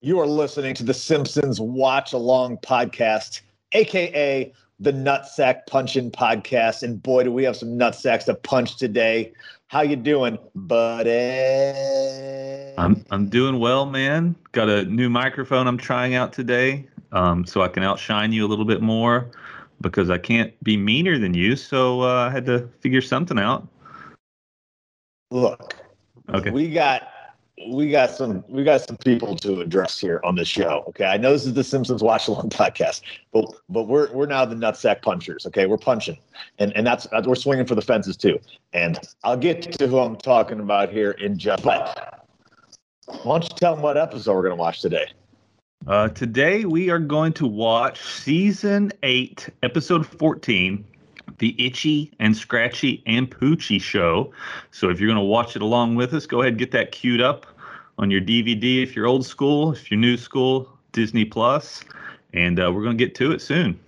You are listening to the Simpsons Watch Along podcast, aka the Nutsack Punchin' podcast. And boy, do we have some nutsacks to punch today. How you doing, buddy? I'm I'm doing well, man. Got a new microphone I'm trying out today, um, so I can outshine you a little bit more because I can't be meaner than you. So uh, I had to figure something out. Look, Okay. we got we got some we got some people to address here on the show. Okay, I know this is the Simpsons Watch Along podcast, but but we're we're now the nutsack punchers. Okay, we're punching, and and that's we're swinging for the fences too. And I'll get to who I'm talking about here in just. But why don't you tell them what episode we're going to watch today? Uh, today we are going to watch season eight, episode fourteen, the Itchy and Scratchy and Poochie show. So if you're going to watch it along with us, go ahead and get that queued up on your DVD if you're old school, if you're new school, Disney Plus, and uh, we're going to get to it soon.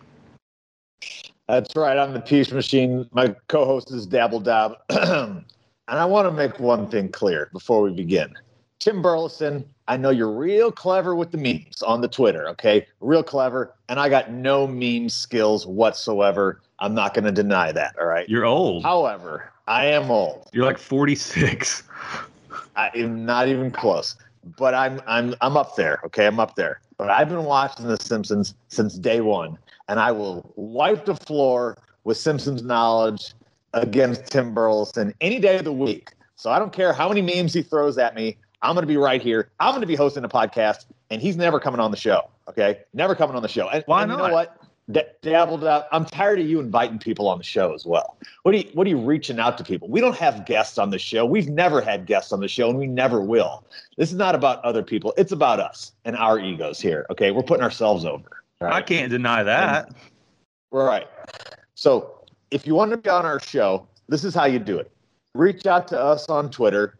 That's right. I'm the Peach Machine. My co-host is Dabble Dab, and I want to make one thing clear before we begin. Tim Burleson, I know you're real clever with the memes on the Twitter. Okay, real clever, and I got no meme skills whatsoever. I'm not going to deny that. All right. You're old. However, I am old. You're like 46. I am not even close. But I'm I'm I'm up there. Okay, I'm up there. But I've been watching The Simpsons since day one, and I will wipe the floor with Simpsons knowledge against Tim Burleson any day of the week. So I don't care how many memes he throws at me. I'm going to be right here. I'm going to be hosting a podcast, and he's never coming on the show. Okay, never coming on the show. And, Why and you know what? D- dabbled up. I'm tired of you inviting people on the show as well. What are you What are you reaching out to people? We don't have guests on the show. We've never had guests on the show, and we never will. This is not about other people. It's about us and our egos here. Okay, we're putting ourselves over. all I can't deny that. Right. So if you want to be on our show, this is how you do it. Reach out to us on Twitter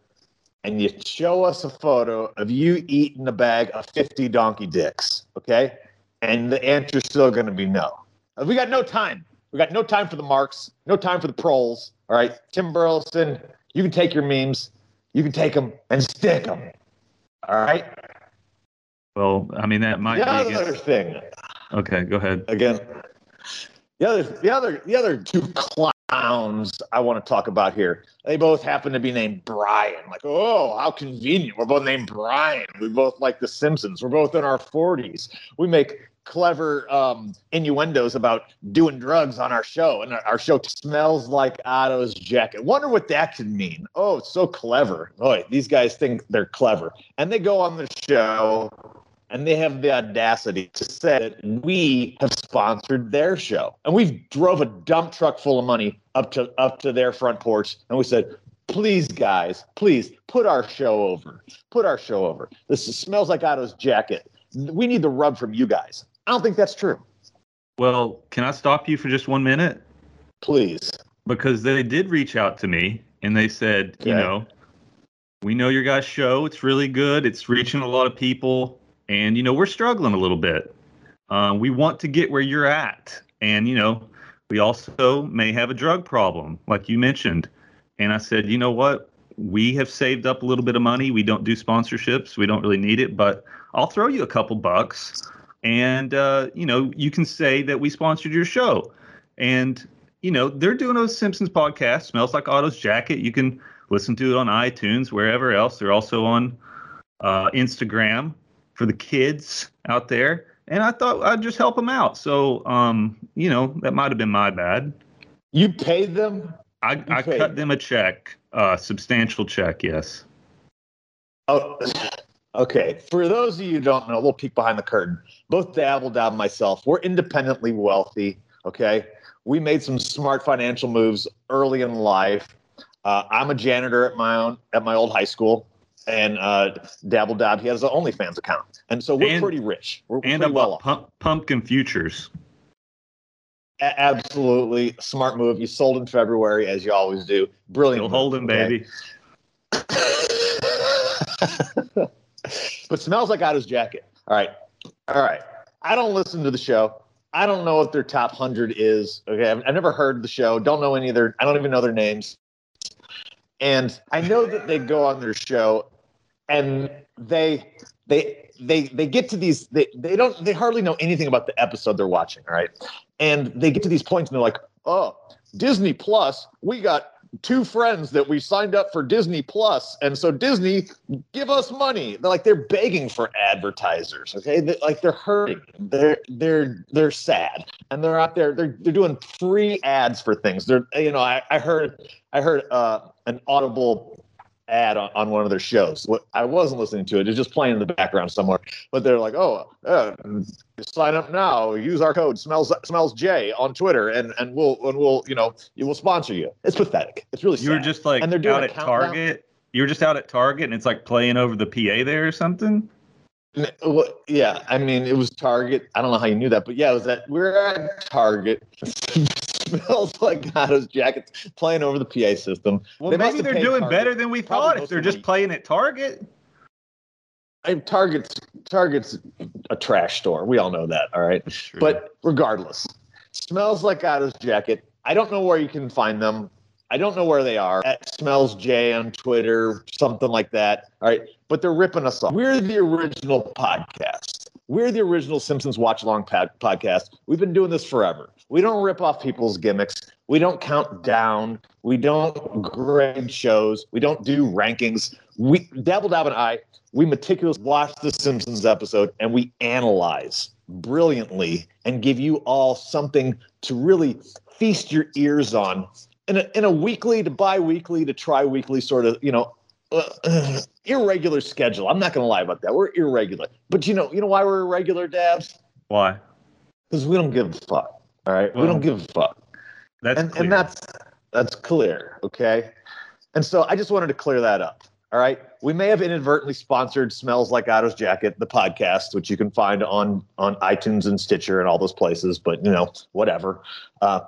and you show us a photo of you eating a bag of 50 donkey dicks. Okay. And the answer's still going to be no. Uh, We got no time. We got no time for the marks, no time for the proles. All right. Tim Burleson, you can take your memes, you can take them and stick them. All right. Well, I mean, that might The be other against. thing, Okay, go ahead. again. The other, the other, the other two clowns I want to talk about here. They both happen to be named Brian. Like, oh, how convenient. We're both named Brian. We both like The Simpsons. We're both in our forties. We make clever um, innuendos about doing drugs on our show, and our, show smells like Otto's jacket. Wonder what that could mean. Oh, it's so clever. Boy, these guys think they're clever, and they go on the show and they have the audacity to say that we have sponsored their show and we've drove a dump truck full of money up to up to their front porch and we said please guys please put our show over put our show over this is- smells like otto's jacket we need the rub from you guys i don't think that's true Well, can I stop you for just one minute? please Because they did reach out to me and they said, you know, we know your guys' show. It's really good. It's reaching a lot of people. And, you know, we're struggling a little bit. Uh, we want to get where you're at. And, you know, we also may have a drug problem, like you mentioned. And I said, you know what? We have saved up a little bit of money. We don't do sponsorships. We don't really need it, but I'll throw you a couple bucks. And, uh, you know, you can say that we sponsored your show. And, you know, they're doing a Simpsons podcast, Smells Like Otto's Jacket. You can listen to it on iTunes, wherever else. They're also on uh, Instagram for the kids out there. And I thought I'd just help them out. So, um, you know, that might have been my bad. you paid them I, I Okay. cut them a check, a substantial check, yes. Oh, okay. For those of you who don't know, a little peek behind the curtain. Both Dabble Dab and myself, we're independently wealthy. Okay. We made some smart financial moves early in life. Uh, I'm a janitor at my own at my old high school, and uh, Dabble Dab he has an OnlyFans account, and so we're And- pretty rich. We're, And pretty well off. pump, pumpkin futures. A- absolutely smart move. You sold in February, as you always do. Brilliant. Still holding, okay? baby. but smells like Otto's jacket. All right. All right. I don't listen to the show. I don't know what their top 100 is. Okay. I've, I've never heard the show. Don't know any of their, I don't even know their names. And I know that they go on their show and they, they, they they get to these they, they don't they hardly know anything about the episode they're watching all right and they get to these points and they're like oh disney plus we got two friends that we signed up for disney plus and so disney give us money. They're like they're begging for advertisers okay? They like they're hurting. They're they're they're sad. And they're out there they're, they're doing free ads for things. They're you know i, I heard i heard uh, an audible ad on, on one of their shows. What I wasn't listening to it; it's just playing in the background somewhere. But they're like, "Oh, uh, sign up now. Use our code smells smells J on Twitter, and and we'll and we'll you know we'll sponsor you." It's pathetic. It's really. You were sad. just like And they're doing out at countdown. Target. You were just out at Target, and it's like playing over the PA there or something. Well, yeah, I mean, it was Target. I don't know how you knew that, but yeah, it was that we're at Target. smells like Otto's jackets playing over the PA system. Well, They must maybe have they're doing Target better than we probably thought if they're just week. playing at Target. I mean, Target's Target's a trash store. We all know that. All right. But regardless, smells like Otto's jacket. I don't know where you can find them. I don't know where they are. At Smells J on Twitter, something like that. All right. But they're ripping us off. We're the original podcast. We're the original Simpsons Watch Along pod- podcast. We've been doing this forever. We don't rip off people's gimmicks. We don't count down. We don't grade shows. We don't do rankings. We Dabble Dab and I, we meticulously watch the Simpsons episode and we analyze brilliantly and give you all something to really feast your ears on in a, in a weekly to bi-weekly to tri-weekly sort of you know uh, irregular schedule. I'm not going to lie about that. We're irregular. But you know you know why we're irregular dabs? Why? because we don't give a fuck all right? We don't give a fuck. That's and, clear. and that's that's clear okay? And so i just wanted to clear that up all right? We may have inadvertently sponsored smells like otto's jacket the podcast which you can find on on itunes and stitcher and all those places but you know whatever. Uh,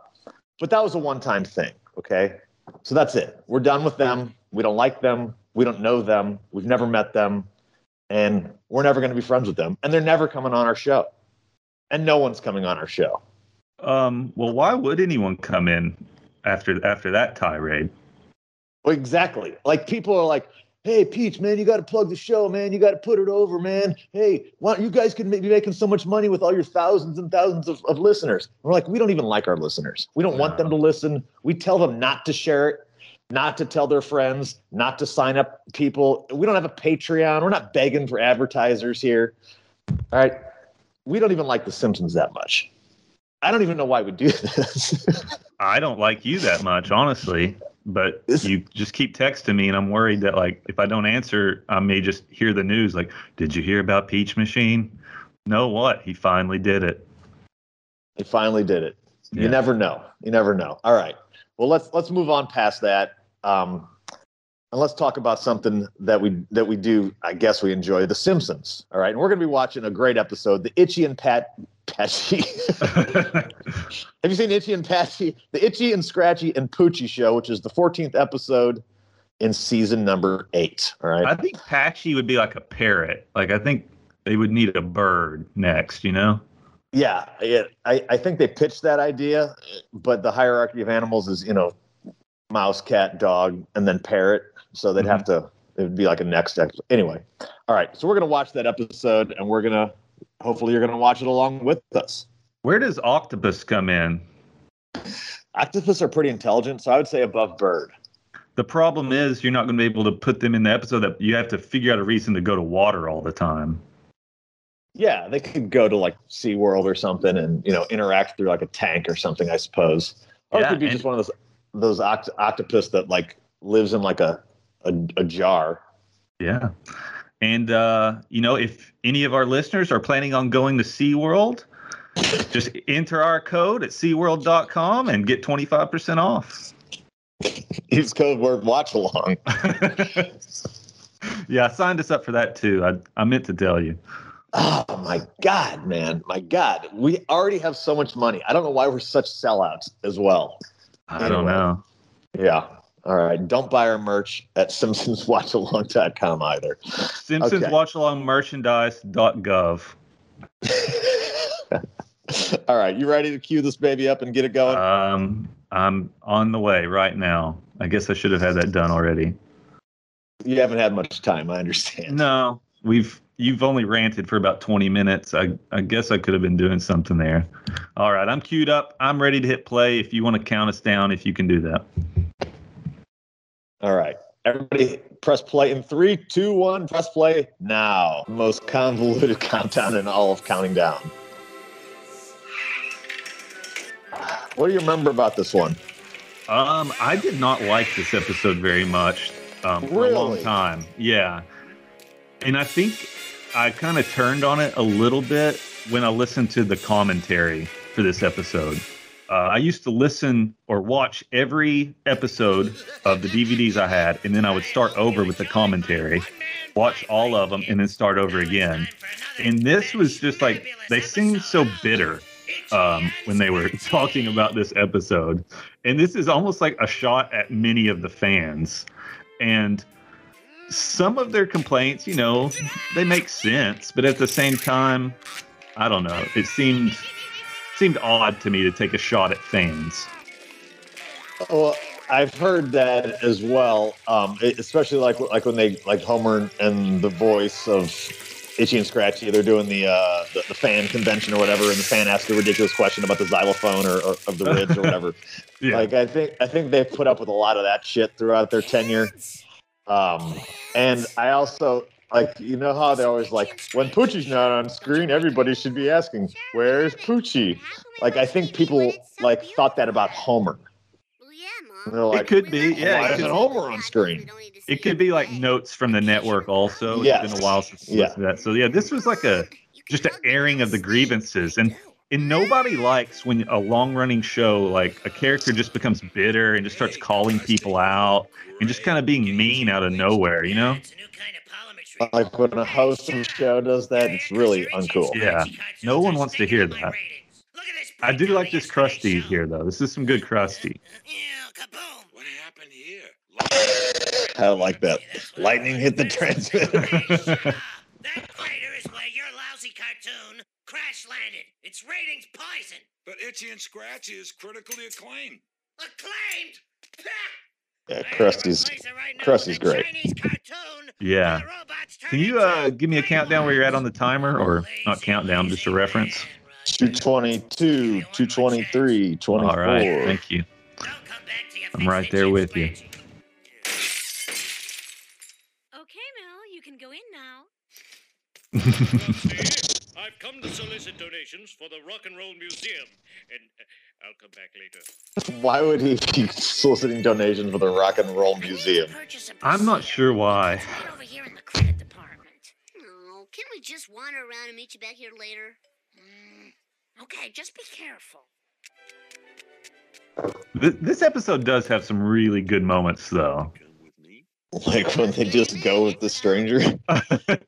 but that was a one-time thing okay? So that's it. We're done with them. We don't like them we don't know them we've never met them and we're never going to be friends with them and they're never coming on our show and no one's coming on our show um. Well, why would anyone come in after after that tirade? Well, exactly. Like people are like, "Hey, Peach, man, you got to plug the show, man. You got to put it over, man. Hey, why you guys could be making so much money with all your thousands and thousands of, of listeners." We're like, we don't even like our listeners. We don't want them to listen. We tell them not to share it, not to tell their friends, not to sign up people. We don't have a Patreon. We're not begging for advertisers here. All right. We don't even like The Simpsons that much. I don't even know why we do this. I don't like you that much, honestly. But you just keep texting me, and I'm worried that like if I don't answer, I may just hear the news. Like, did you hear about Peach Machine? No, what? He finally did it. He finally did it. You never know. You never know. All right. Well, let's let's move on past that. Um, and let's talk about something that we that we do. I guess we enjoy The Simpsons. All right. And we're going to be watching a great episode, the Itchy and Pat Patchy. Have you seen Itchy and Patchy? The Itchy and Scratchy and Poochie show, which is the 14th episode in season number eight. All right. I think Patchy would be like a parrot. Like I think they would need a bird next. You know? Yeah, it, I, I think they pitched that idea, but the hierarchy of animals is, you know, mouse, cat, dog, and then parrot. So they'd have mm-hmm. to, it would be like a next episode. Anyway, all right. So we're going to watch that episode and we're going to, hopefully, you're going to watch it along with us. Where does octopus come in? Octopus are pretty intelligent, so I would say above bird. The problem is you're not going to be able to put them in the episode that you have to figure out a reason to go to water all the time. Yeah, they could go to like SeaWorld or something and, you know, interact through like a tank or something, I suppose. Or it could be just one of those those oct- octopus that like lives in like a, a, a jar. Yeah. And uh, you know, if any of our listeners are planning on going to SeaWorld, just enter our code at SeaWorld.com and get 25% off. Use code word watch along. yeah, I signed us up for that too. I, I meant to tell you. Oh my God, man. My God. We already have so much money. I don't know why we're such sellouts as well. I don't Anyway. know. Yeah. All right. Don't buy our merch at simpsonswatchalong.com either. Simpsons Okay. Watch Along Merchandise.gov. All right. You ready to cue this baby up and get it going? Um, I'm on the way right now. I guess I should have had that done already. you haven't had much time. I understand. No, we've you've only ranted for about 20 minutes. I, I guess I could have been doing something there. All right, I'm queued up. I'm ready to hit play. If you want to count us down, if you can do that. All right. Everybody press play in three, two, one, press play now. Most convoluted countdown in all of counting down. What do you remember about this one? Um, I did not like this episode very much um, for a long time. Yeah, and I think I kind of turned on it a little bit when I listened to the commentary for this episode. Uh, I used to listen or watch every episode of the DVDs I had, and then I would start over with the commentary, watch all of them, and then start over again. And this was just like they seemed so bitter um, when they were talking about this episode. And this is almost like a shot at many of the fans. And some of their complaints, you know, they make sense, but at the same time, I don't know. It seemed seemed odd to me to take a shot at fans. Well, I've heard that as well. Um, especially like like when they like Homer and the voice of Itchy and Scratchy, they're doing the, uh, the the fan convention or whatever, and the fan asks a ridiculous question about the xylophone or, or of the ribs or whatever. Yeah. Like I think I think they've put up with a lot of that shit throughout their tenure. Um, and I also like you know how they're always like when Poochie's not on screen, everybody should be asking, "Where's Poochie?" Like I think people like thought that about Homer. Like, it could be, yeah. why It isn't Homer on screen? it could be like notes from the network also. it's been a while since Yeah. that. So yeah, this was like a just an airing of the grievances and and nobody likes when a long running show like a character just becomes bitter and just starts calling people out and just kind of being mean out of nowhere you know Like when a host of a show does that, it's really uncool. Yeah. No one wants to hear that. i do like this krusty here though this is some good krusty What happened here? I like that. Lightning hit the transmitter. That crater is where your lousy cartoon crash landed. Its ratings poison. But Itchy and Scratchy is critically acclaimed. Acclaimed. Pah! yeah, I Krusty's right Krusty's great. Yeah where the robots turn can you uh give me a countdown where you're at on the timer or not lazy, countdown just a reference 222, 223, 24. all right thank you Don't come back till you I'm right there with you. Okay, Mel, you can go in now. I've come to solicit donations for the Rock and Roll Museum, and uh, I'll come back later. Why would he be soliciting donations for the Rock and Roll I need to Museum? purchase a i'm not sure why It's right over here in the credit department. Oh, can we just wander around and meet you back here later? Mm, okay, just be careful. This episode does have some really good moments though Come with me. Like when they just go with the stranger. Great,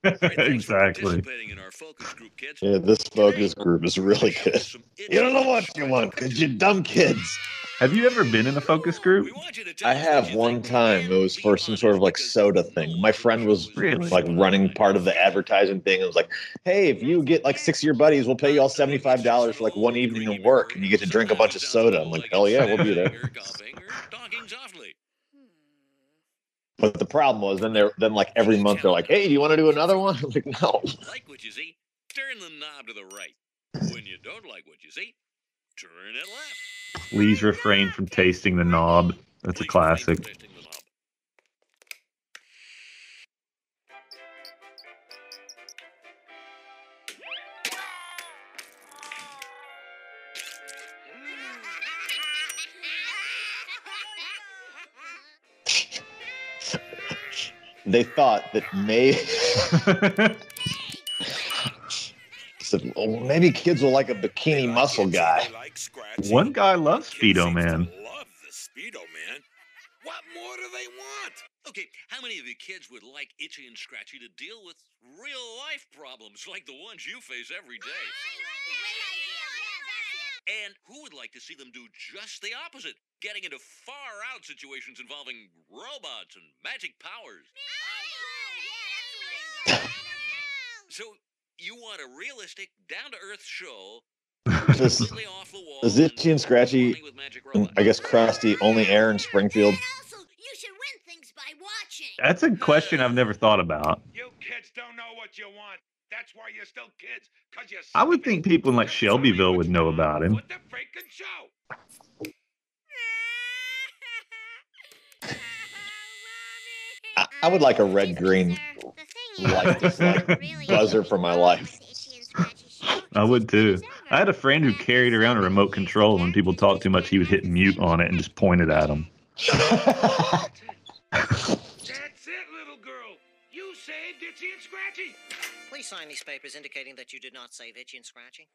thanks for exactly participating in our focus group. Yeah, this focus group is really good. You don't know what you want because you dumb kids. have you ever been in a focus group We want you to tell I have one time. It was for some sort of like soda thing. My friend was Really? like running part of the advertising thing. It was like, hey, if you get like six of your buddies, we'll pay you all $75 for like one evening of work and you get to drink a bunch of soda. I'm like, hell yeah, we'll do that. You're golfing or talking softly. But the problem was then they're then like every month they're like, hey, do you want to do another one? I'm like, no. Like what you see? Turn the knob to the right. When you don't like what you see, turn it left. please refrain from tasting the knob that's a Please refrain from classic They thought that may said, well, maybe kids will like a bikini muscle guy. one guy loves speedo man Love the Speedo Man. What more do they want? Okay, how many of you kids would like Itchy and Scratchy to deal with real life problems like the ones you face every day? And who would like to see them do just the opposite? Getting into far out situations involving robots and magic powers. So, you want a realistic, down to earth show, This, completely off the wall. is Itchy and Scratchy, with magic and I guess robots. Krusty, only air in Springfield. Also, you should win things by watching. watching. That's a question I've never thought about. You kids don't know what you want. That's why you're still kids. Cause you're I would think people in like Shelbyville would know about him. What the freaking show? I- I would like a red green light this, like, buzzer for my life. I would too. I had a friend who carried around a remote control. When people talked too much, he would hit mute on it and just point it at them. That's it, little girl. You saved Itchy and Scratchy. Please sign these papers indicating that you did not save Itchy and Scratchy.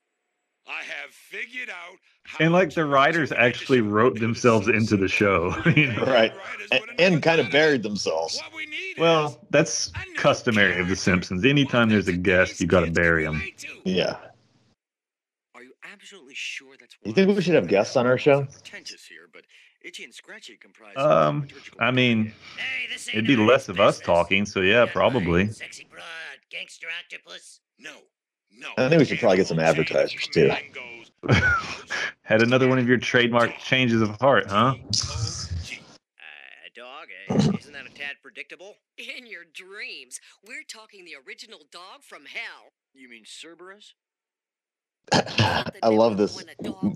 I have figured out. How And like the writers actually wrote themselves into the show. you know? Right. And, and kind of buried themselves. What we need is Well, that's customary of The Simpsons. Anytime there's a guest, you got to bury them. Yeah. Are you absolutely sure that's You think we should have guests on our show? pretentious here, but Itchy and Scratchy comprise Um, I mean, Hey, it'd be less of us talking, so yeah, Yeah, probably. right. Sexy broad, gangster octopus. No, no. I think we should probably get some advertisers, too. Had another one of your trademark changes of heart, huh? G-O-G. Uh, dog, eh? isn't that a tad predictable? In your dreams, we're talking the original dog from hell. You mean Cerberus? I love this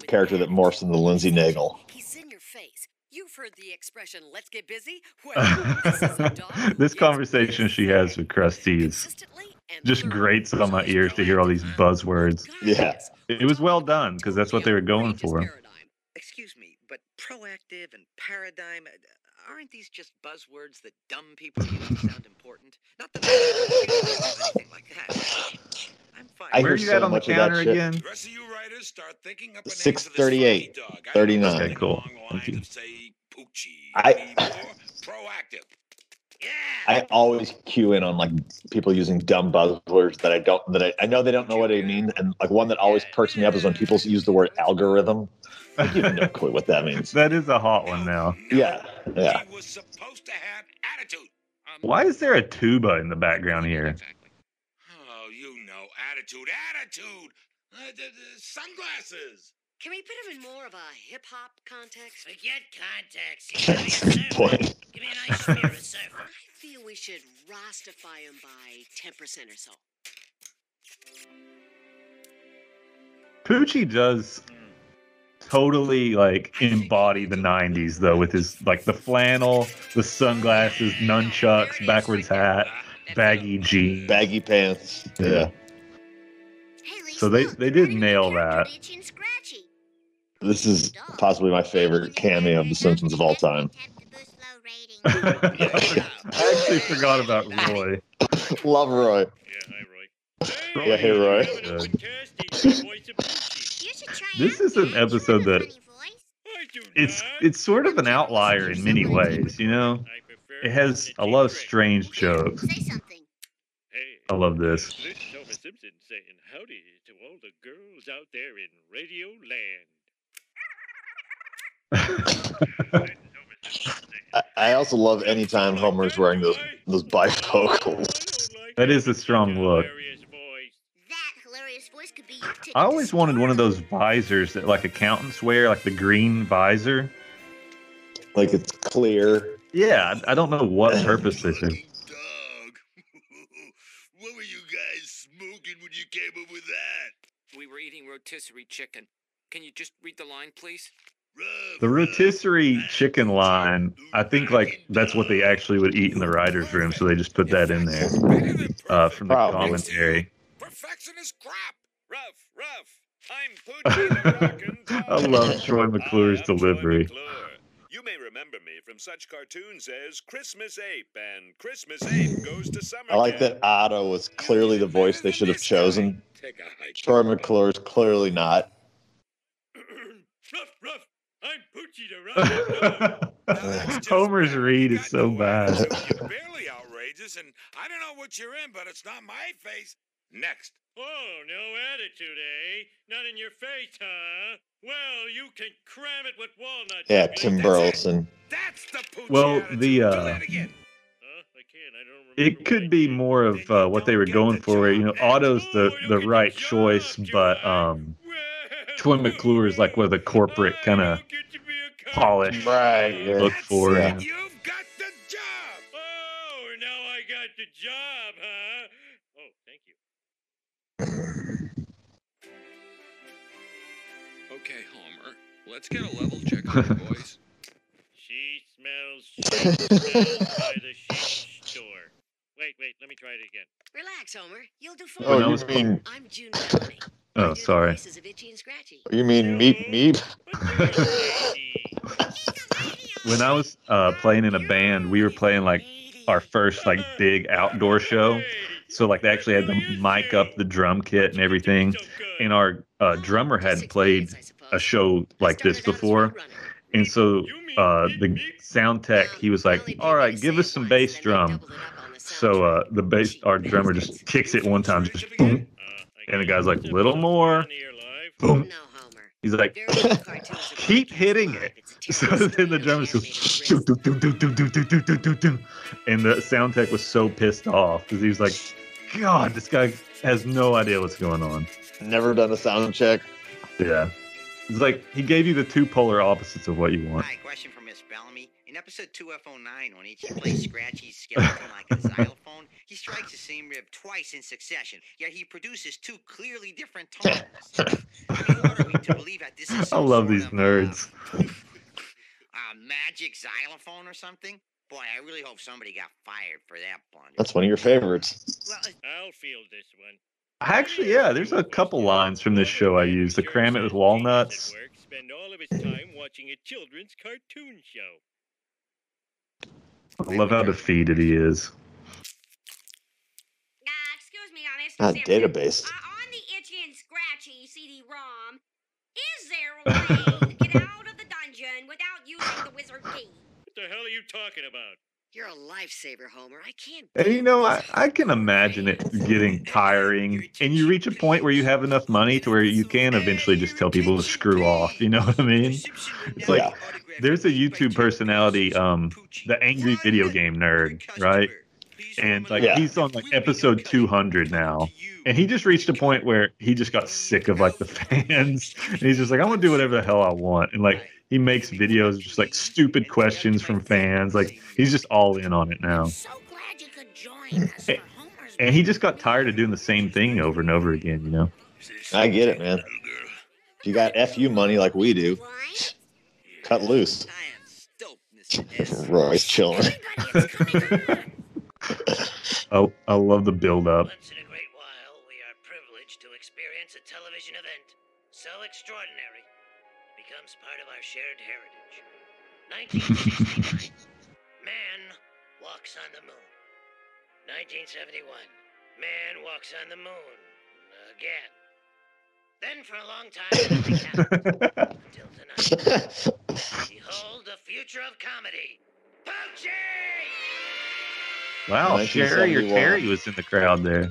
character that morphs into Lindsey Naegle. He's in your face. You've heard the expression "Let's get busy." Well, this is a dog who this conversation she has with Krusty is just grates on my ears to hear all these buzzwords. Yeah. It was well done because that's what they were going for. Excuse me, but proactive and paradigm uh, aren't these just buzzwords that dumb people use to sound important? Not that I'm anything like that. I'm fine. I Where are hear you so at on the much of that counter shit. again? The rest of you writers start thinking up a name for this 638, funky 39. Okay, cool. Thank you. say, I- proactive. I always cue in on like people using dumb buzzwords that I don't that I, I know they don't know what they mean, and like one that always perks me up is when people use the word algorithm. Like you have no clue what that means. That is a hot one now. Yeah, yeah. He was supposed to have attitude. Um, Why is there a tuba in the background here? You know, attitude, attitude. Uh, the, the sunglasses. Can we put him in more of a hip hop context? Forget context. You That's a good point. Give me a nice spirit surfer. I feel we should Rastify him by ten percent or so. Poochie does totally like embody the 90s though with his like the flannel, the sunglasses, nunchucks, backwards hat, baggy jeans. Baggy pants. Yeah. Hey, Lisa, So they- they did nail that. to Itchy and Scratchy. This is possibly my favorite cameo of The Simpsons of all time. I actually forgot about Roy. Love Roy. Yeah, hi, Roy. Yeah, hey, Roy. you're having a fantastic voice of Poochie. This is an episode that it's it's sort of an outlier in many ways, you know. It has a lot of strange jokes. I love this. This is Homer Simpson saying howdy to all the girls out there in Radio Land. I, I also love anytime Homer's wearing those those bifocals. That is a strong look. That hilarious voice could be. I always wanted one of those visors that like accountants wear, like the green visor. Like it's clear. Yeah, I I don't know what purpose they serve. Dog. what were you guys smoking when you came up with that? We were eating rotisserie chicken. Can you just read the line, please? The rotisserie chicken line, I think like that's what they actually would eat in the writer's room, so they just put that in there uh, from the Probably. commentary. Perfectionist crap. Ruff, Ruff. I'm Poochie the Rockin' Dog. I love Troy McClure's Hi, I'm Troy delivery. McClure. You may remember me from such cartoons as Christmas Ape and Christmas Ape Goes to Summer I like that Otto was clearly the voice they should have chosen. Take a hike. Troy McClure's clearly not. Ruff, Ruff. I'm Poochie the Rockin' Homer's read is so bad. You're barely outrageous, and I don't know what you're in, but it's not my face. Next. Oh, no attitude, eh? Not in your face, huh? Well, you can cram it with walnuts. Yeah. Tim That's it. Burleson. That's the poochie Well, attitude. the, Do uh, that again. Huh? I can't. I don't. It could be did. more of uh, what they were going for. You know, Otto's the Oh, the right job, choice, do but um, Well, Troy McClure is like with a corporate kind of don't get to be a cop. polish Right, yeah. look That's for it. it. You've got the job. Okay, Homer, let's get a level check on the boys. She smells by the sheet. Wait, wait, let me try it again. Relax, Homer. You'll do oh, fine. Oh, you I'm mean... I'm June Oh, sorry. You mean meep meep? when I was uh, playing in a band, we were playing like our first like big outdoor show. So like they actually had to mic up the drum kit and everything. And our uh, drummer had played a show like this before. And so uh, the sound tech, he was like, "All right, give us some bass drum." So uh, the bass, our drummer just kicks it one time, just boom, and the guy's like, "Little more." Boom. He's like, keep hitting it. So then the drummer goes, they "Doo, doo, doo, doo, doo, doo, doo, doo, doo, doo, doo." and the sound tech was so pissed off because he was like, "God, this guy has no idea what's going on." Never done a sound check. Yeah, it's like he gave you the two polar opposites of what you want. Hi, question from Miss Bellamy. In episode 2F09, when Itchy plays Scratchy's skeleton like a xylophone, he strikes the same rib twice in succession, yet he produces two clearly different tones. what are we to believe that this is I love these of, nerds. uh, magic xylophone or something? Boy, I really hope somebody got fired for that blunder. That's one of your favorites. Well, I'll field this one. Actually, yeah, there's a couple lines from this show I use to cram it with walnuts. At work spend all of his time watching a children's cartoon show. I love how defeated he is. Uh, excuse me, uh, Mr. Ah, database. Uh, on the Itchy and Scratchy CD-ROM, is there a way to get out of the dungeon without using the wizard key? What the hell are you talking about? You're a lifesaver, Homer. I can't. And you know. I, I can imagine it getting tiring, and you reach a point where you have enough money to where you can eventually just tell people to screw off. You know what I mean? It's like Yeah. there's a YouTube personality, um, the angry video game nerd, right? And like Yeah. he's on like episode 200 now, and he just reached a point where he just got sick of like the fans, and he's just like, I'm gonna do whatever the hell I want, and like he makes videos just like stupid questions from fans, like he's just all in on it now. So glad you could join us And he just got tired of doing the same thing over and over again, you know? I get it, man. If you got FU money like we do, cut loose. I am stoked, Mr. S. Roy's chilling. Everybody, it's coming on. I, I love the build up. Once in a great while, we are privileged to experience a television event so extraordinary it becomes part of our shared heritage. 1969. Man walks on the moon. 1971. Man walks on the moon. Again. Then for a long time. Until tonight. Behold the future of comedy. Poochie! wow, Sherry or Terry was in the crowd there.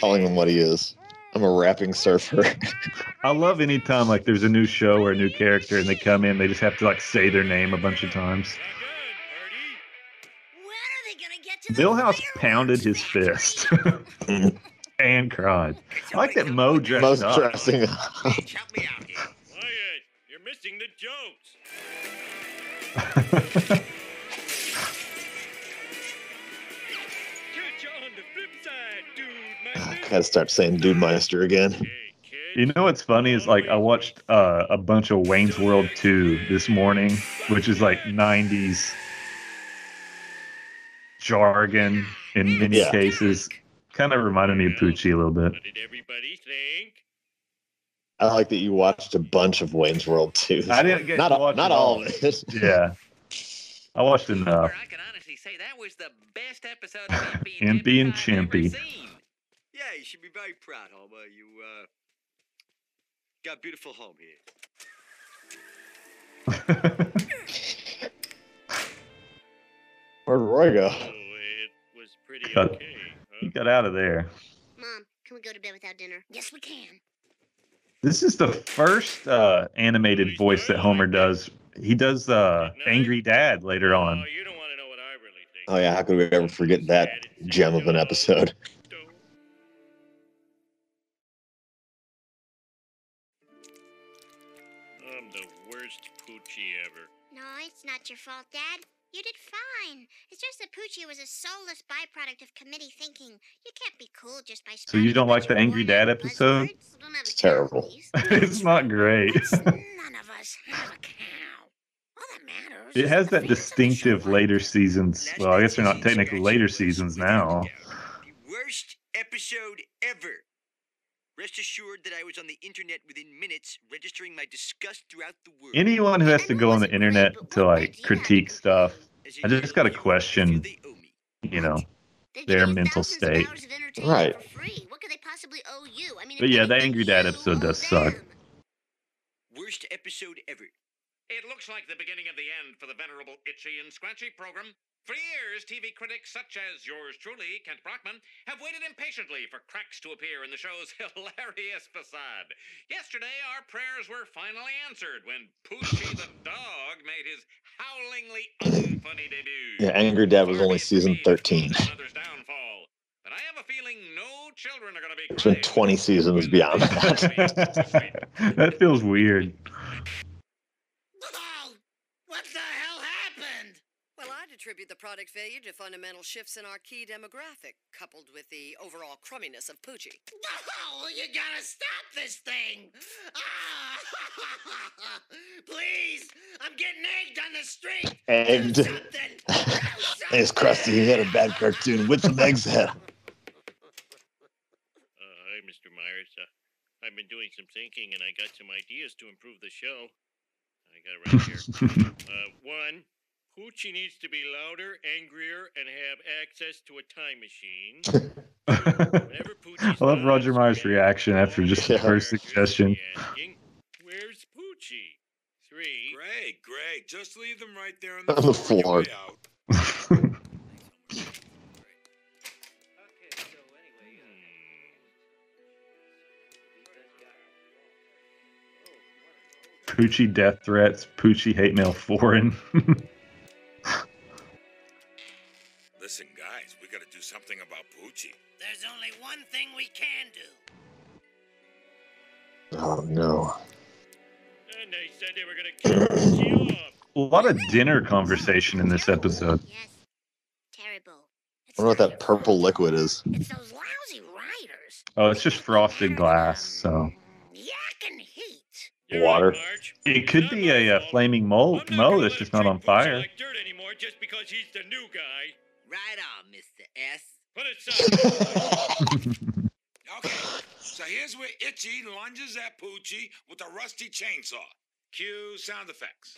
fool. Telling him what he is. I'm a rapping surfer. I love anytime like there's a new show or a new character and they come in, they just have to like say their name a bunch of times. When are they gonna get to the Milhouse pounded his fist and cried. I like that Moe dressed Most up. dressing. Bitch, help me out here. Quiet. You're missing the jokes. dude. Man. Gotta start saying Dude Meister again. You know what's funny is like I watched uh, a bunch of Wayne's World 2 this morning, which is like 90s jargon in many Yeah. cases. Kind of reminded me of Poochie a little bit. What did everybody think? I like that you watched a bunch of Wayne's World 2. I didn't get not to all, watch not all all. of it. Yeah. I watched enough. I can honestly say that was the best episode of Impy And being ever chimpy. Seen. Yeah, you should be very proud, Homer. You uh, got a beautiful home here. Where'd Roy go? Oh, it was pretty Cut. okay. He got out of there. Mom, can we go to bed without dinner? Yes, we can. This is the first uh, animated voice that Homer does. He does uh, Angry Dad later on. Oh, you don't want to know what I really think. Oh yeah, how could we ever forget that gem of an episode? Not your fault, Dad. You did fine. It's just that Poochie was a soulless byproduct of committee thinking. You can't be cool just by. So you don't like the Angry Dad episode? It's terrible. it's not great. None of us have a cow. All that matters. It is has that the fans of the distinctive later seasons. Well, I guess they're not technically later seasons now. The worst episode ever. Rest assured that I was on the internet within minutes, registering my disgust throughout the world. Anyone who has to go on the internet to like critique stuff, I just got to question, you know, their mental state. Right. What could they possibly owe you? I mean, But yeah, the Angry Dad episode does suck. Worst episode ever. It looks like the beginning of the end for the venerable Itchy and Scratchy program. For years, TV critics such as yours truly, Kent Brockman, have waited impatiently for cracks to appear in the show's hilarious facade. Yesterday, our prayers were finally answered when Poochie the dog made his howlingly unfunny debut. Yeah, Angry Dad was only season 13. But I have a feeling no children are going to be It's been 20 seasons beyond that. that feels weird. What the hell happened? Well, I'd attribute the product failure to fundamental shifts in our key demographic, coupled with the overall crumminess of Poochie. Oh, you gotta stop this thing! Ah! Please! I'm getting egged on the street! Egged. Do something! Do Hey, it's Krusty. He had a bad cartoon. with some eggs head. Uh, hi, Mr. Myers. Uh, I've been doing some thinking and I got some ideas to improve the show. I got it right here. uh, one, Poochie needs to be louder, angrier, and have access to a time machine. I love Roger on Myers' reaction after just the Yeah. first suggestion. asking, Where's Poochie? Three, Great, great. Just leave them right there on the On the floor. your Poochie death threats, Poochie hate mail foreign. Listen, guys, we gotta do something about Poochie. There's only one thing we can do. Oh no. and they said they were gonna kill Poochie off. a lot of dinner conversation in this episode. Yes. Terrible. I wonder what that purple liquid is. It's those lousy riders. Oh, it's just frosted glass, so Yakking heat. You're Water. It could Not be my a, uh flaming mo I'm mo that's just not on fire. Like dirt anymore just because he's the new guy. Right on, Mr. S. Put aside. Okay, so here's where Itchy lunges at Poochie with a rusty chainsaw. Cue sound effects.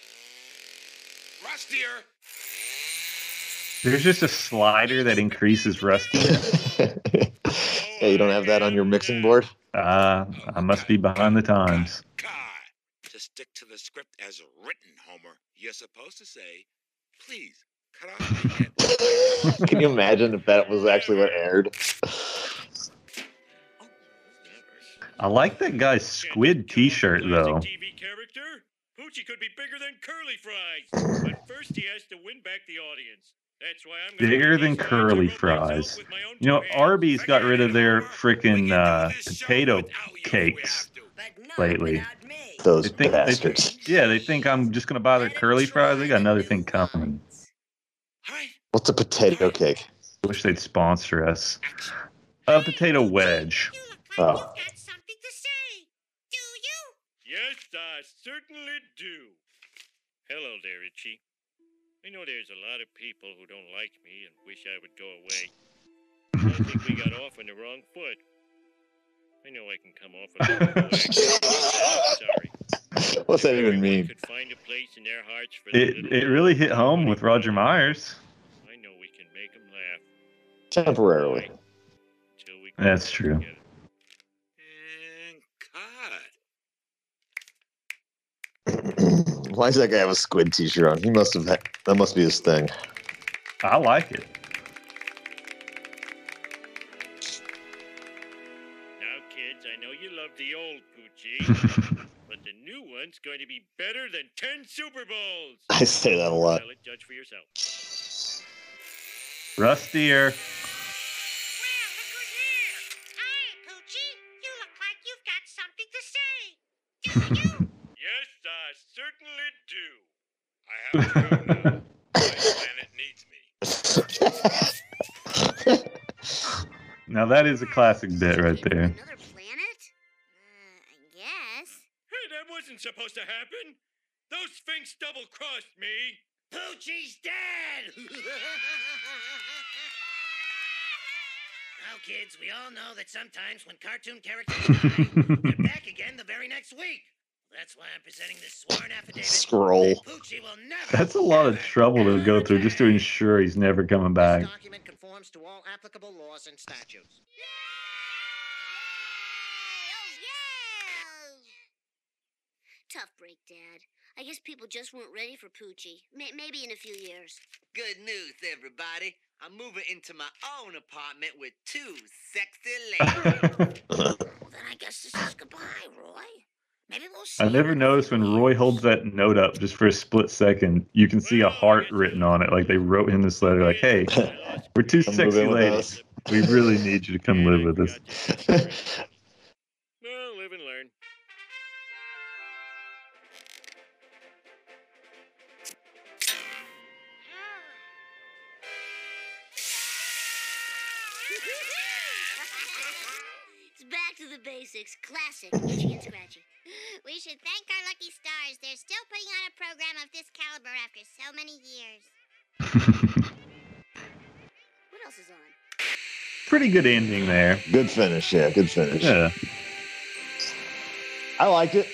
Rustier. There's just a slider that increases rusty. hey, you don't have that on your mixing board? Uh, I must be behind the times. Cut. To stick to the script as written, Homer, you're supposed to say, please, cut off. Can you imagine if that was actually what aired? Oh, I like that guy's squid T-shirt though. TV character? Poochie could be bigger than curly fries. But first he has to win back the audience. That's why I'm Bigger than these lines I curly fries. with my own You know. Arby's got rid of their freaking uh, do this show potato without you if we cakes. have to. But not Lately. Those They think, bastards. think, yeah, they think I'm just gonna buy their curly fries. They got another thing coming. What's a potato cake? I Wish they'd sponsor us. A potato wedge. You look like Oh. you've got something to say. Do you? Yes, I certainly do. Hello there, Itchy. I know there's a lot of people who don't like me and wish I would go away. I think we got off on the wrong foot. I know I can come off a little coax. Sorry. What's that even mean? Could find a place in their hearts for It it really hit home with Roger. Myers. I know we can make 'em laugh. Temporarily. Till we That's true. together. and cut. Why does that guy have a squid t-shirt on? He must have had, that must be his thing. I like it. Now, kids, I know you love the old Poochie, but the new one's going to be better than 10 Super Bowls. I say that a lot. Tell judge for yourself. Rustier. Well, look who's here. Hi, Poochie. You look like you've got something to say. Do you? Yes, I certainly do. I have to now. Planet needs me. Now that is a classic bit right there. Another planet? Uh, I guess. Hey, that wasn't supposed to happen. Those Sphinx double crossed me. Poochie's dead! now, kids, we all know that sometimes when cartoon characters die, they're back again the very next week. That's why I'm presenting this sworn affidavit. Scroll. Poochie will never. That's a lot of trouble to go through just to ensure he's never coming back. This document conforms to all applicable laws and statutes. Oh, yeah! Tough break, Dad. I guess people just weren't ready for Poochie. May- maybe in a few years. Good news, everybody. I'm moving into my own apartment with two sexy ladies. Well, then I guess this is goodbye, Roy. Maybe we'll. I never noticed when Roy holds that note up just for a split second, you can see a heart written on it. Like they wrote in this letter, like, hey, we're two Come sexy move in with ladies. We really need you to come live with us. The basics. Classic. Itchy and scratchy. We should thank our lucky stars. They're still putting on a program of this caliber after so many years. What else is on? Pretty good ending there. good finish. Yeah, good finish. Yeah. I liked it.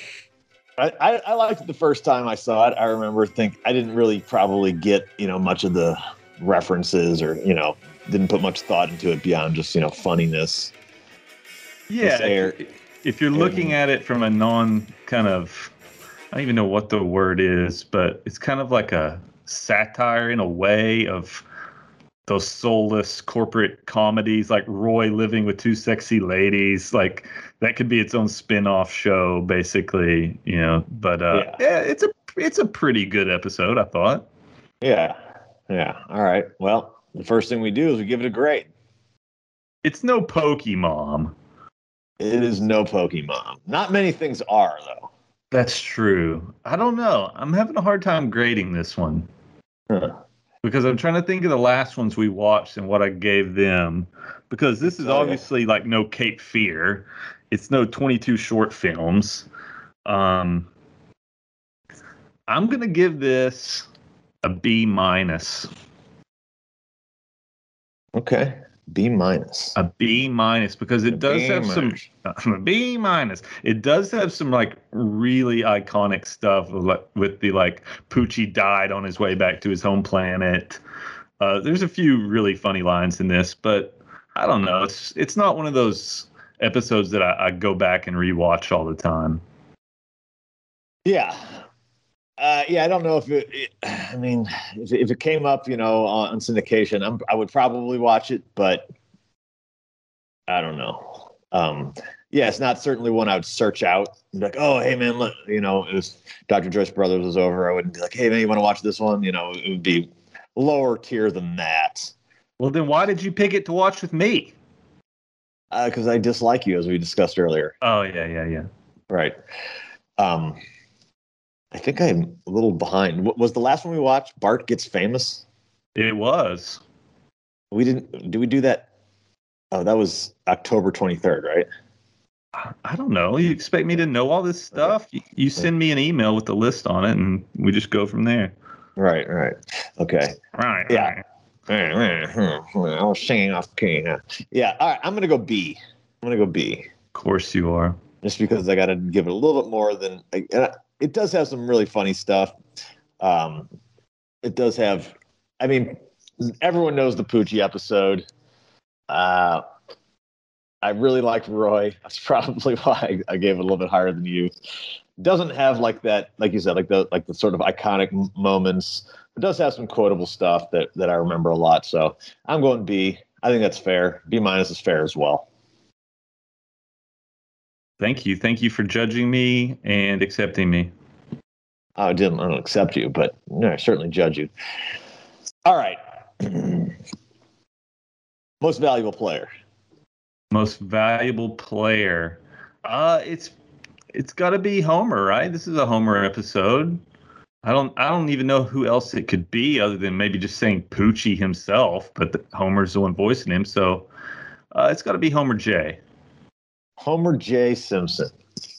I, I, I liked it the first time I saw it. I remember think I didn't really probably get you know much of the references or you know didn't put much thought into it beyond just you know funniness. Yeah. Air- If you're looking at it from a non kind of, I don't even know what the word is, but it's kind of like a satire in a way of those soulless corporate comedies like Roy living with two sexy ladies. Like that could be its own spin-off show, basically, you know. But uh, Yeah. yeah, it's a it's a pretty good episode, I thought. Yeah, yeah. All right. Well, the first thing we do is we give it a grade. It's no Pokemon. It is no Pokemon. Not many things are though. That's true. I don't know. I'm having a hard time grading this one. Huh. because I'm trying to think of the last ones we watched and what I gave them. Because this is Oh, yeah. obviously like no Cape Fear, it's no 22 short films. Um, I'm gonna give this a B minus. Okay. B minus. A B minus because it does B have some a B minus. It does have some like really iconic stuff with the like Poochie died on his way back to his home planet. Uh, there's a few really funny lines in this, but I don't know. It's it's not one of those episodes that I, I go back and rewatch all the time. Yeah. Uh, yeah, I don't know if it, it I mean, if, if it came up, you know, on, on syndication, I'm, I would probably watch it, but I don't know. Um, yeah, it's not certainly one I would search out. like, oh, hey man, look, you know, if Dr. Joyce Brothers was over, I wouldn't be like, hey man, you want to watch this one? You know, it would be lower tier than that Well, then why did you pick it to watch with me? because I dislike you, as we discussed earlier. Oh yeah, yeah, yeah. Right. Um, I think I'm a little behind. What was the last one we watched? Bart gets famous. It was. We didn't. Do we do that? Oh, that was October 23rd, right? I don't know. You expect me to know all this stuff? You, you send me an email with the list on it, and we just go from there. Right, right. Okay. Right. Yeah. right. I was singing off key. huh? Yeah. All right. I'm gonna go B. I'm gonna go B, Of course you are. just because I got to give it a little bit more than. and It does have some really funny stuff. Um, it does have. I mean, everyone knows the Poochie episode. Uh, I really liked Roy. That's probably why I, gave it a little bit higher than you. doesn't have like that, like you said, like the like the sort of iconic m- moments. It does have some quotable stuff that that I remember a lot. So I'm going B. I think that's fair. B minus is fair as well. Thank you. Thank you for judging me and accepting me. I didn't I don't accept you, but no, I certainly judge you. All right. Most valuable player. Most valuable player. Uh it's it's got to be Homer, right? This is a Homer episode. I don't I don't even know who else it could be other than maybe just saying Poochie himself, but the, Homer's the one voicing him, so uh, it's got to be Homer J. Homer J. Simpson.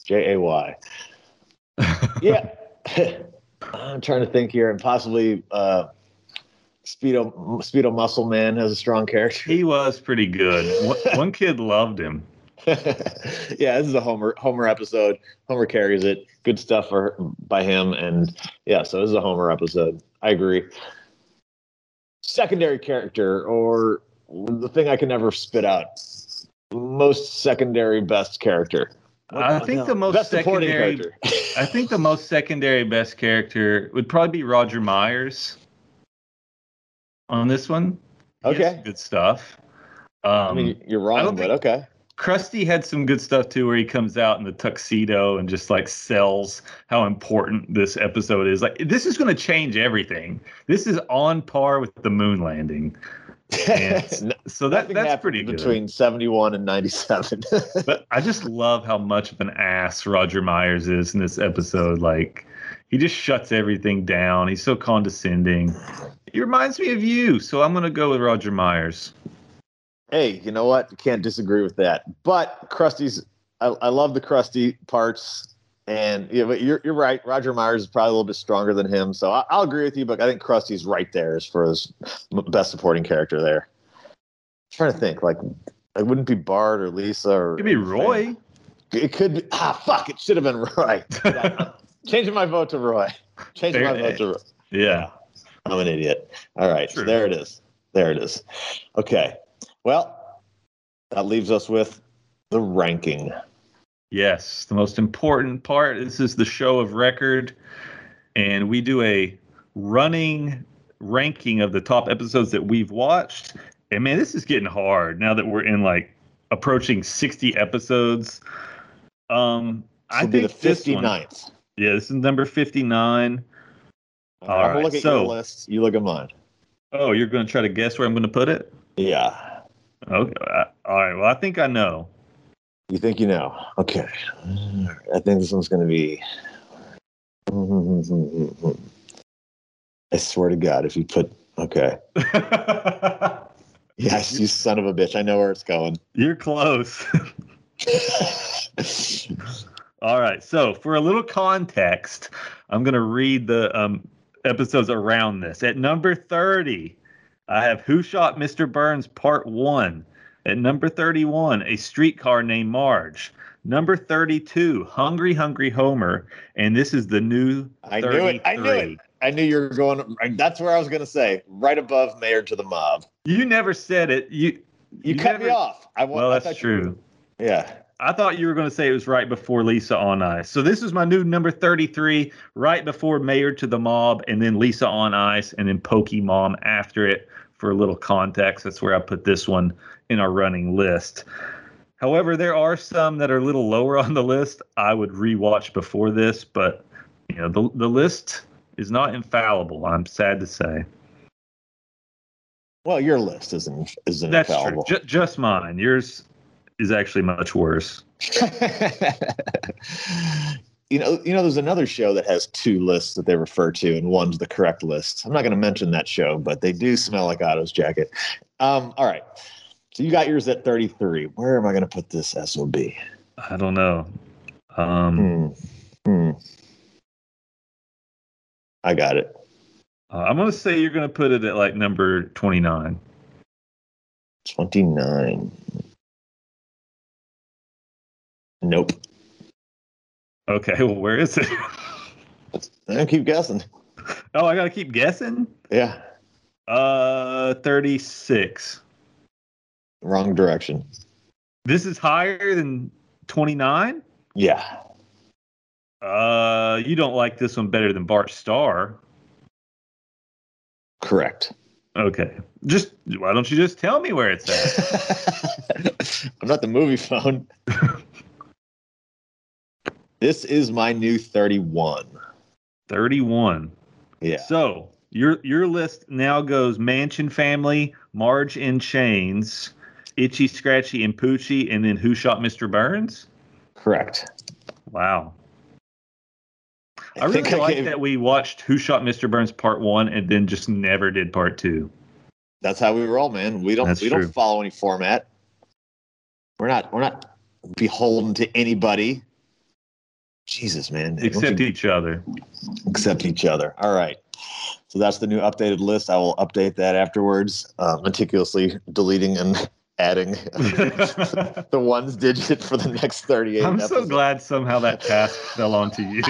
J A Y. Yeah. I'm trying to think here, and possibly uh, Speedo Speedo Muscle Man has a strong character. He was pretty good. One, one kid loved him. yeah, this is a Homer Homer episode. Homer carries it. Good stuff for by him, and yeah, so this is a Homer episode. I agree. Secondary character, or the thing I can never spit out. Most secondary best character. I think the most best secondary. I think the most secondary best character would probably be Roger Meyers. On this one, Okay. good stuff. Um, I mean, you're I wrong, but okay. Krusty had some good stuff too, where he comes out in the tuxedo and just like sells how important this episode is. Like, this is going to change everything. This is on par with the moon landing. And so that Nothing that's happened pretty good. between 71 and 97. But I just love how much of an ass Roger Meyers is in this episode. Like, he just shuts everything down. He's so condescending. He reminds me of you, so I'm going to go with Roger Meyers. hey, you know what? Can't disagree with that. But Krusty's, I, I love the Krusty parts. And yeah, but you're you're right. Roger Meyers is probably a little bit stronger than him, so I, I'll agree with you. But I think Krusty's right there as for his best supporting character there. trying to think, like, it wouldn't be Bart or Lisa or It could be Roy. It could be. Ah, fuck! It should have been Roy. Changing my vote to Roy. Changing my Fair- vote to Roy. Yeah. I'm an idiot. All right, so there it is. There it is. Okay. Well, that leaves us with the ranking. Yes, the most important part. This is the show of record, and we do a running ranking of the top episodes that we've watched. And man, this is getting hard now that we're in like approaching 60 episodes. Um, This I be the think this one- yeah, this is number 59. All right, right, look at so- your list. You look at mine. Oh, you're going to try to guess where I'm going to put it? Yeah. Okay. All right. Well, I think I know. You think you know? Okay. I think this one's going to be. I swear to God, if you put. Okay. Yes, you son of a bitch. I know where it's going. you're close. All right. So, for a little context, I'm going to read the um, episodes around this. At number 30, I have Who Shot Mr. Burns Part 1. At number 31, A Streetcar Named Marge. Number 32, Hungry Hungry Homer. And this is the new I knew it. I knew it. I knew you were going. That's where I was going to say. Right above Mayored to the Mob. You never said it. You You, cut me off. I, Well, I that's thought you- true. Yeah. I thought you were going to say it was right before Lisa on Ice. So this is my new number 33, right before Mayored to the Mob, and then Lisa on Ice, and then Pokemon after it. For a little context, that's where I put this one in our running list. However, there are some that are a little lower on the list. I would rewatch before this, but you know the the list is not infallible. I'm sad to say. Well, your list isn't isn't That's infallible. true. Ju- just mine. Yours is actually much worse. you know, you know, there's another show that has two lists that they refer to, and one's the correct list. I'm not going to mention that show, but they do smell like Otto's jacket. Um, all right, so you got yours at 33. Where am I going to put this sob? I don't know. Um, Hmm. Hmm. I got it. Uh, I'm gonna say you're gonna put it at like number 29. 29. Nope. Okay, well, where is it? I keep guessing. oh, I gotta keep guessing. Yeah, Uh, 36. wrong direction. This is higher than 29. Yeah. Uh, you don't like this one better than Bart Star. Correct. Okay. Just why don't you just tell me where it's at? I'm not the Moviefone. this is my new 31. 31. Yeah. So your your list now goes Mansion Family, Marge in Chains, Itchy Scratchy and Poochie, and then Who Shot Mr. Burns? Correct. Wow. I, I really like gave- that we watched Who Shot Mr. Burns Part One and then just never did Part Two. That's how we roll, man. We don't That's we true. don't follow any format. We're not we're not beholden to anybody. Jesus, man. You- each other. except each other. All right. So that's the new updated list. I will update that afterwards, uh, meticulously deleting and adding the ones digit for the next 38 I'm so glad somehow that task fell onto you.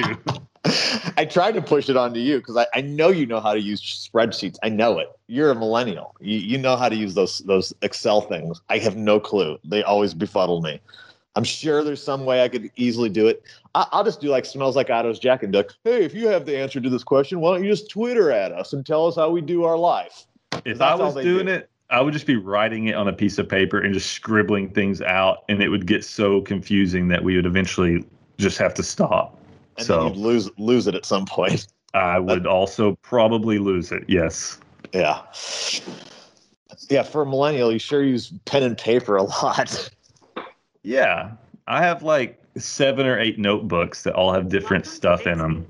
I tried to push it onto you because I, I know you know how to use spreadsheets. I know it. You're a millennial. You, you know how to use those those Excel things. I have no clue. They always befuddle me. I'm sure there's some way I could easily do it. I, I'll just do like smells like Otto's Jack and like, hey, if you have the answer to this question, why don't you just Twitter at us and tell us how we do our life? If I was doing do. it, I would just be writing it on a piece of paper and just scribbling things out, and it would get so confusing that we would eventually just have to stop. And So- then you'd lose lose it at some point. I would also probably lose it. Yes. Yeah. Yeah, for a millennial, you sure use pen and paper a lot. Yeah. I have like seven or eight notebooks that all have different stuff in them.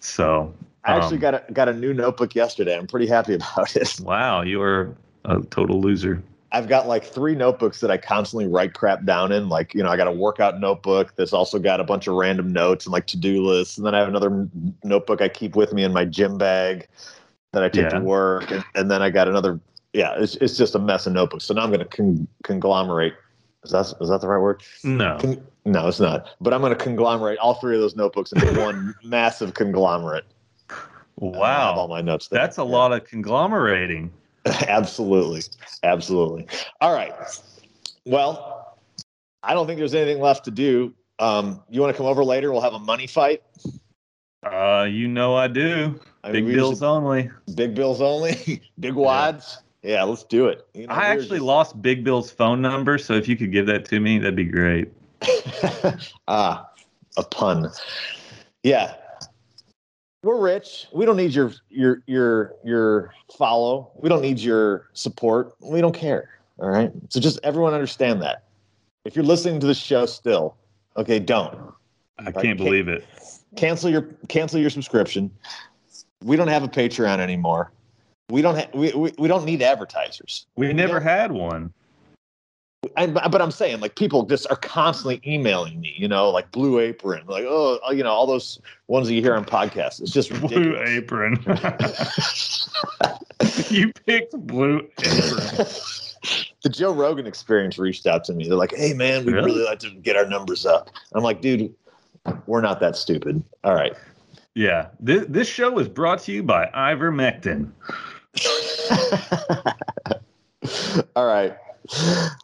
So, I actually um, got a got a new notebook yesterday. I'm pretty happy about it. wow, you are a total loser. I've got like three notebooks that I constantly write crap down in. Like, you know, I got a workout notebook that's also got a bunch of random notes and like to do lists. And then I have another notebook I keep with me in my gym bag that I take Yeah. to work. And, and then I got another, yeah, it's, it's just a mess of notebooks. So now I'm going to con- conglomerate. Is that, is that the right word? No. Con- no, it's not. But I'm going to conglomerate all three of those notebooks into one massive conglomerate. Wow, all my notes there. That's a Yeah. lot of conglomerating. absolutely absolutely all right well i don't think there's anything left to do um you want to come over later we'll have a money fight Uh, you know I do. I Big we bills just- only. big bills only big wads yeah, let's do it. You know, I actually lost Big Bill's phone number, so if you could give that to me, that'd be great. ah a pun. Yeah. We're rich. We don't need your your your your follow. We don't need your support. We don't care. All right? So just everyone understand that. If you're listening to the show still okay don't. I Right, can't can't- believe it. cancel your cancel your subscription. We don't have a Patreon anymore. We don't ha- we, we we don't need advertisers. We never had one. I, but I'm saying like people just are constantly emailing me, you know, like Blue Apron, like oh, uh, you know, all those ones that you hear on podcasts. It's just Blue ridiculous. Apron. you picked Blue Apron. the Joe Rogan Experience reached out to me. They're like, "Hey, man, we'd Really? really like to get our numbers up." I'm like, "Dude, we're not that stupid." All right. Yeah. This, this show is brought to you by Ivermectin. All right.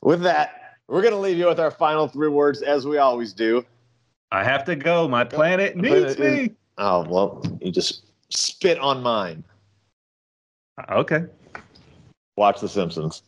With that, we're going to leave you with our final three words as we always do. I have to go. My planet needs me. Oh, well, you just spit on mine. Okay. Watch The Simpsons.